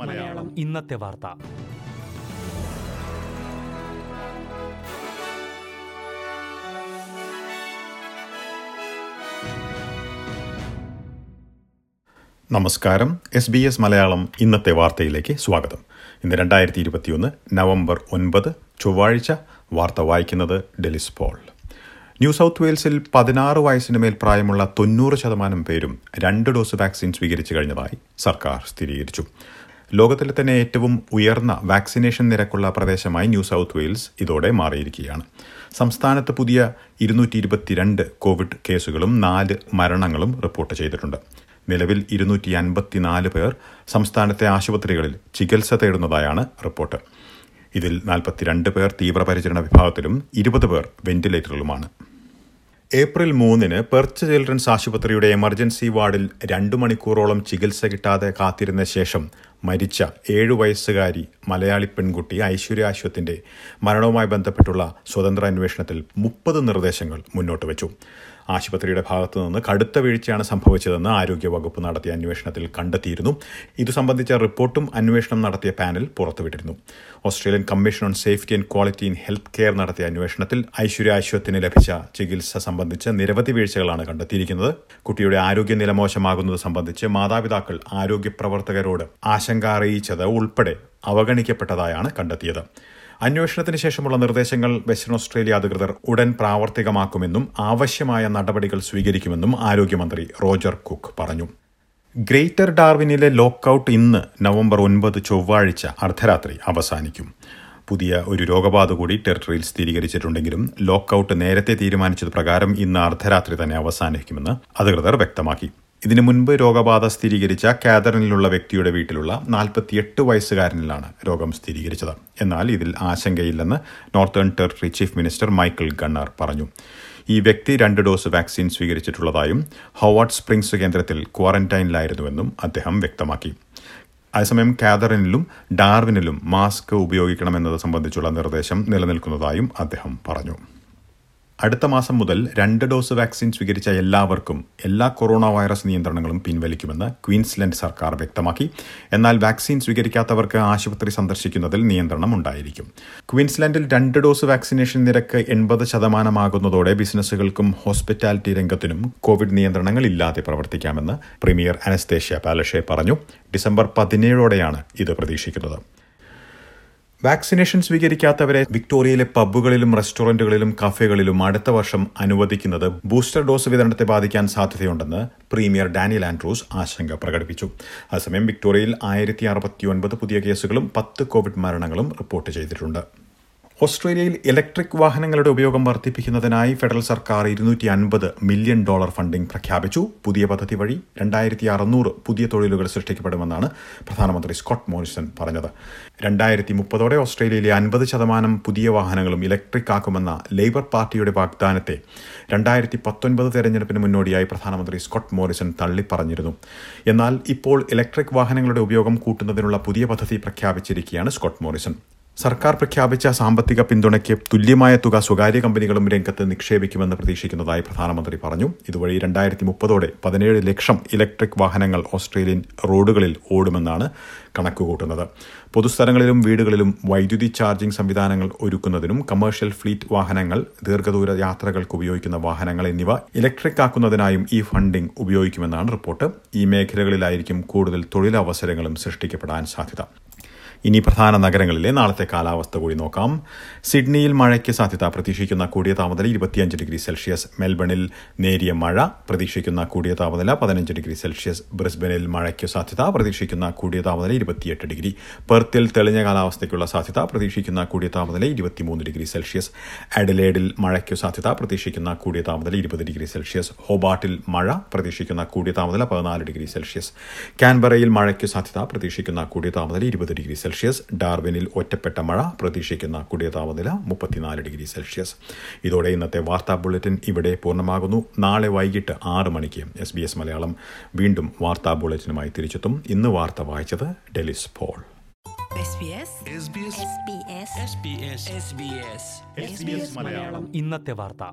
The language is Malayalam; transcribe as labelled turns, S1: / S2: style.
S1: മലയാളം.
S2: ഇന്നത്തെ വാർത്ത.
S3: നമസ്കാരം. എസ് ബി എസ് മലയാളം ഇന്നത്തെ വാർത്തയിലേക്ക് സ്വാഗതം. ഇന്ന് രണ്ടായിരത്തി ഇരുപത്തിയൊന്ന് നവംബർ ഒൻപത് ചൊവ്വാഴ്ച. വാർത്ത വായിക്കുന്നത് ഡെലിസ് പോൾ. ന്യൂ സൗത്ത് വെയിൽസിൽ പതിനാറ് വയസ്സിന് മേൽ പ്രായമുള്ള തൊണ്ണൂറ് ശതമാനം പേരും രണ്ട് ഡോസ് വാക്സിൻ സ്വീകരിച്ചു കഴിഞ്ഞതായി സർക്കാർ സ്ഥിരീകരിച്ചു. ലോകത്തിലെ തന്നെ ഏറ്റവും ഉയർന്ന വാക്സിനേഷൻ നിരക്കുള്ള പ്രദേശമായി ന്യൂ സൗത്ത് വെയിൽസ് ഇതോടെ മാറിയിരിക്കുകയാണ്. സംസ്ഥാനത്ത് പുതിയ ഇരുന്നൂറ്റി ഇരുപത്തിരണ്ട് കോവിഡ് കേസുകളും നാല് മരണങ്ങളും റിപ്പോർട്ട് ചെയ്തിട്ടുണ്ട്. നിലവിൽ ഇരുന്നൂറ്റി അൻപത്തിനാല് പേർ സംസ്ഥാനത്തെ ആശുപത്രികളിൽ ചികിത്സ തേടുന്നതായാണ് റിപ്പോർട്ട്. ഇതിൽ നാൽപ്പത്തിരണ്ട് പേർ തീവ്രപരിചരണ വിഭാഗത്തിലും ഇരുപത് പേർ വെന്റിലേറ്ററിലുമാണ്. ഏപ്രിൽ മൂന്നിന് പെർച്ച് ചിൽഡ്രൻസ് ആശുപത്രിയുടെ എമർജൻസി വാർഡിൽ രണ്ടു മണിക്കൂറോളം ചികിത്സ കിട്ടാതെ കാത്തിരുന്ന ശേഷം മരിച്ച ഏഴു വയസ്സുകാരി മലയാളി പെൺകുട്ടി ഐശ്വര്യ അശ്വത്തിന്റെ മരണവുമായി ബന്ധപ്പെട്ടുള്ള സ്വതന്ത്ര അന്വേഷണത്തിൽ മുപ്പത് നിർദ്ദേശങ്ങൾ മുന്നോട്ട് വെച്ചു. ആശുപത്രിയുടെ ഭാഗത്തു നിന്ന് കടുത്ത വീഴ്ചയാണ് സംഭവിച്ചതെന്ന് ആരോഗ്യവകുപ്പ് നടത്തിയ അന്വേഷണത്തിൽ കണ്ടെത്തിയിരുന്നു. ഇതു സംബന്ധിച്ച റിപ്പോർട്ടും അന്വേഷണം നടത്തിയ panel പുറത്തുവിട്ടിരുന്നു. Australian commission on safety and quality in health care നടത്തിയ അന്വേഷണത്തിൽ ഐശ്വര്യ അശ്വത്തിന് ലഭിച്ച ചികിത്സ സംബന്ധിച്ച് നിരവധി വീഴ്ചകളാണ് കണ്ടെത്തിയിരിക്കുന്നത്. കുട്ടിയുടെ ആരോഗ്യനില മോശമാകുന്നത് സംബന്ധിച്ച് മാതാപിതാക്കൾ ആരോഗ്യ പ്രവർത്തകരോട് ആശങ്ക അറിയിച്ചത് ഉൾപ്പെടെ അവഗണിക്കപ്പെട്ടതായാണ് കണ്ടെത്തിയത്. അന്വേഷണത്തിന് ശേഷമുള്ള നിർദ്ദേശങ്ങൾ വെസ്റ്റേൺ ഓസ്ട്രേലിയ അധികൃതർ ഉടൻ പ്രാവർത്തികമാക്കുമെന്നും ആവശ്യമായ നടപടികൾ സ്വീകരിക്കുമെന്നും ആരോഗ്യമന്ത്രി റോജർ കുക്ക് പറഞ്ഞു. ഗ്രേറ്റർ ഡാർവിനിലെ ലോക്കൌട്ട് ഇന്ന് നവംബർ ഒൻപത് ചൊവ്വാഴ്ച അർദ്ധരാത്രി അവസാനിക്കും. പുതിയ ഒരു രോഗബാധ കൂടി ടെറിട്ടറിയിൽ സ്ഥിരീകരിച്ചിട്ടുണ്ടെങ്കിലും ലോക്കൌട്ട് നേരത്തെ തീരുമാനിച്ചത് പ്രകാരം ഇന്ന് അർദ്ധരാത്രി തന്നെ അവസാനിക്കുമെന്ന് അധികൃതർ വ്യക്തമാക്കി. ഇതിനു മുൻപ് രോഗബാധ സ്ഥിരീകരിച്ച കാതറിനിലുള്ള വ്യക്തിയുടെ വീട്ടിലുള്ള നാൽപ്പത്തിയെട്ട് വയസ്സുകാരനിലാണ് രോഗം സ്ഥിരീകരിച്ചത്. എന്നാൽ ഇതിൽ ആശങ്കയില്ലെന്ന് northern territory chief minister Michael Gunner പറഞ്ഞു. ഈ വ്യക്തി രണ്ട് ഡോസ് വാക്സിൻ സ്വീകരിച്ചിട്ടുള്ളതായും ഹോവാർഡ് സ്പ്രിംഗ്സ് കേന്ദ്രത്തിൽ ക്വാറന്റൈനിലായിരുന്നുവെന്നും അദ്ദേഹം വ്യക്തമാക്കി. അതേസമയം കാതറിനിലും ഡാർവിനിലും മാസ്ക് ഉപയോഗിക്കണമെന്നത് സംബന്ധിച്ചുള്ള നിർദ്ദേശം നിലനിൽക്കുന്നതായും അദ്ദേഹം പറഞ്ഞു. അടുത്ത മാസം മുതൽ രണ്ട് ഡോസ് വാക്സിൻ സ്വീകരിച്ച എല്ലാവർക്കും എല്ലാ കൊറോണ വൈറസ് നിയന്ത്രണങ്ങളും പിൻവലിക്കുമെന്ന് ക്വീൻസ്ലൻഡ് സർക്കാർ വ്യക്തമാക്കി. എന്നാൽ വാക്സിൻ സ്വീകരിക്കാത്തവർക്ക് ആശുപത്രി സന്ദർശിക്കുന്നതിൽ നിയന്ത്രണം ഉണ്ടായിരിക്കും. ക്വീൻസ്ലൻഡിൽ രണ്ട് ഡോസ് വാക്സിനേഷൻ നിരക്ക് എൺപത് ശതമാനമാകുന്നതോടെ ബിസിനസ്സുകൾക്കും ഹോസ്പിറ്റാലിറ്റി രംഗത്തിനും കോവിഡ് നിയന്ത്രണങ്ങൾ ഇല്ലാതെ പ്രവർത്തിക്കാമെന്ന് പ്രീമിയർ അനസ്തേഷ്യ പാലഷെ പറഞ്ഞു. ഡിസംബർ പതിനേഴോടെയാണ് ഇത് പ്രതീക്ഷിക്കുന്നത്. വാക്സിനേഷൻ സ്വീകരിക്കാത്തവരെ വിക്ടോറിയയിലെ പബ്ബുകളിലും റെസ്റ്റോറന്റുകളിലും കഫേകളിലും അടുത്ത വർഷം അനുവദിക്കുന്നത് ബൂസ്റ്റർ ഡോസ് വിതരണത്തെ ബാധിക്കാൻ സാധ്യതയുണ്ടെന്ന് പ്രീമിയർ ഡാനിയൽ ആൻഡ്രൂസ് ആശങ്ക പ്രകടിപ്പിച്ചു. അതേസമയം വിക്ടോറിയയിൽ ആയിരത്തി പുതിയ കേസുകളും പത്ത് കോവിഡ് മരണങ്ങളും റിപ്പോർട്ട് ചെയ്തിട്ടുണ്ട്. ഓസ്ട്രേലിയയിൽ ഇലക്ട്രിക് വാഹനങ്ങളുടെ ഉപയോഗം വർദ്ധിപ്പിക്കുന്നതിനായി ഫെഡറൽ സർക്കാർ ഇരുന്നൂറ്റി അൻപത് മില്യൺ ഡോളർ ഫണ്ടിംഗ് പ്രഖ്യാപിച്ചു. പുതിയ പദ്ധതി വഴി രണ്ടായിരത്തി അറുന്നൂറ് പുതിയ തൊഴിലുകൾ സൃഷ്ടിക്കപ്പെടുമെന്നാണ് പ്രധാനമന്ത്രി സ്കോട്ട് മോറിസൺ പറഞ്ഞത്. രണ്ടായിരത്തി മുപ്പതോടെ ഓസ്ട്രേലിയയിലെ അൻപത് ശതമാനം പുതിയ വാഹനങ്ങളും ഇലക്ട്രിക് ആക്കുമെന്ന ലേബർ പാർട്ടിയുടെ വാഗ്ദാനത്തെ രണ്ടായിരത്തി പത്തൊൻപത് തെരഞ്ഞെടുപ്പിന് മുന്നോടിയായി പ്രധാനമന്ത്രി സ്കോട്ട് മോറിസൺ തള്ളിപ്പറഞ്ഞിരുന്നു. എന്നാൽ ഇപ്പോൾ ഇലക്ട്രിക് വാഹനങ്ങളുടെ ഉപയോഗം കൂട്ടുന്നതിനുള്ള പുതിയ പദ്ധതി പ്രഖ്യാപിച്ചിരിക്കുകയാണ് സ്കോട്ട് മോറിസൺ. സർക്കാർ പ്രഖ്യാപിച്ച സാമ്പത്തിക പിന്തുണയ്ക്ക് തുല്യമായ തുക സ്വകാര്യ കമ്പനികളും രംഗത്ത് നിക്ഷേപിക്കുമെന്ന് പ്രതീക്ഷിക്കുന്നതായി പ്രധാനമന്ത്രി പറഞ്ഞു. ഇതുവഴി രണ്ടായിരത്തി മുപ്പതോടെ പതിനേഴ് ലക്ഷം ഇലക്ട്രിക് വാഹനങ്ങൾ ഓസ്ട്രേലിയൻ റോഡുകളിൽ ഓടുമെന്നാണ് കണക്കുകൂട്ടുന്നത്. പൊതുസ്ഥലങ്ങളിലും വീടുകളിലും വൈദ്യുതി ചാർജിംഗ് സംവിധാനങ്ങൾ ഒരുക്കുന്നതിനും കമേഴ്ഷ്യൽ ഫ്ലീറ്റ് വാഹനങ്ങൾ ദീർഘദൂര യാത്രകൾക്ക് ഉപയോഗിക്കുന്ന വാഹനങ്ങൾ എന്നിവ ഇലക്ട്രിക് ആക്കുന്നതിനായും ഈ ഫണ്ടിംഗ് ഉപയോഗിക്കുമെന്നാണ് റിപ്പോർട്ട്. ഈ മേഖലകളിലായിരിക്കും കൂടുതൽ തൊഴിലവസരങ്ങളും സൃഷ്ടിക്കപ്പെടാൻ സാധ്യത. ഇനി പ്രധാന നഗരങ്ങളിലെ നാളത്തെ കാലാവസ്ഥ കൂടി നോക്കാം. സിഡ്നിയിൽ മഴയ്ക്ക് സാധ്യത പ്രതീക്ഷിക്കുന്ന കൂടിയ താപനില ഇരുപത്തിയഞ്ച് ഡിഗ്രി സെൽഷ്യസ്. മെൽബണിൽ നേരിയ മഴ പ്രതീക്ഷിക്കുന്ന കൂടിയ താപനില പതിനഞ്ച് ഡിഗ്രി സെൽഷ്യസ്. ബ്രിസ്ബനിൽ മഴയ്ക്ക് സാധ്യത പ്രതീക്ഷിക്കുന്ന കൂടിയ താപനില ഇരുപത്തിയെട്ട് ഡിഗ്രി. പെർത്തിൽ തെളിഞ്ഞ കാലാവസ്ഥയ്ക്കുള്ള സാധ്യത പ്രതീക്ഷിക്കുന്ന കൂടിയ താപനില ഇരുപത്തിമൂന്ന് ഡിഗ്രി സെൽഷ്യസ്. അഡലേഡിൽ മഴയ്ക്ക് സാധ്യത പ്രതീക്ഷിക്കുന്ന കൂടിയ താപനില ഇരുപത് ഡിഗ്രി സെൽഷ്യസ്. ഹോബാട്ടിൽ മഴ പ്രതീക്ഷിക്കുന്ന കൂടിയ താപനില പതിനാല് ഡിഗ്രി സെൽഷ്യസ്. കാൻബറയിൽ മഴയ്ക്ക് സാധ്യത പ്രതീക്ഷിക്കുന്ന കൂടിയ താപനില ഇരുപത് ഡിഗ്രി സെൽഷ്യസ്. സെൽഷ്യസ് ഡാർവിനിൽ ഒറ്റപ്പെട്ട മഴ പ്രതീക്ഷിക്കുന്ന കൂടിയ താപനില മുപ്പത്തിനാല് ഡിഗ്രി സെൽഷ്യസ്. ഇതോടെ ഇന്നത്തെ വാർത്താ ബുള്ളറ്റിൻ ഇവിടെ പൂർണമാകുന്നു. നാളെ വൈകിട്ട് ആറ് മണിക്ക് എസ് ബി എസ് മലയാളം വീണ്ടും വാർത്താ ബുള്ളറ്റിനുമായി തിരിച്ചെത്തും. ഇന്ന് വാർത്ത വായിച്ചത് ഡെലിസ് പോൾ.
S2: ഇന്നത്തെ വാർത്ത.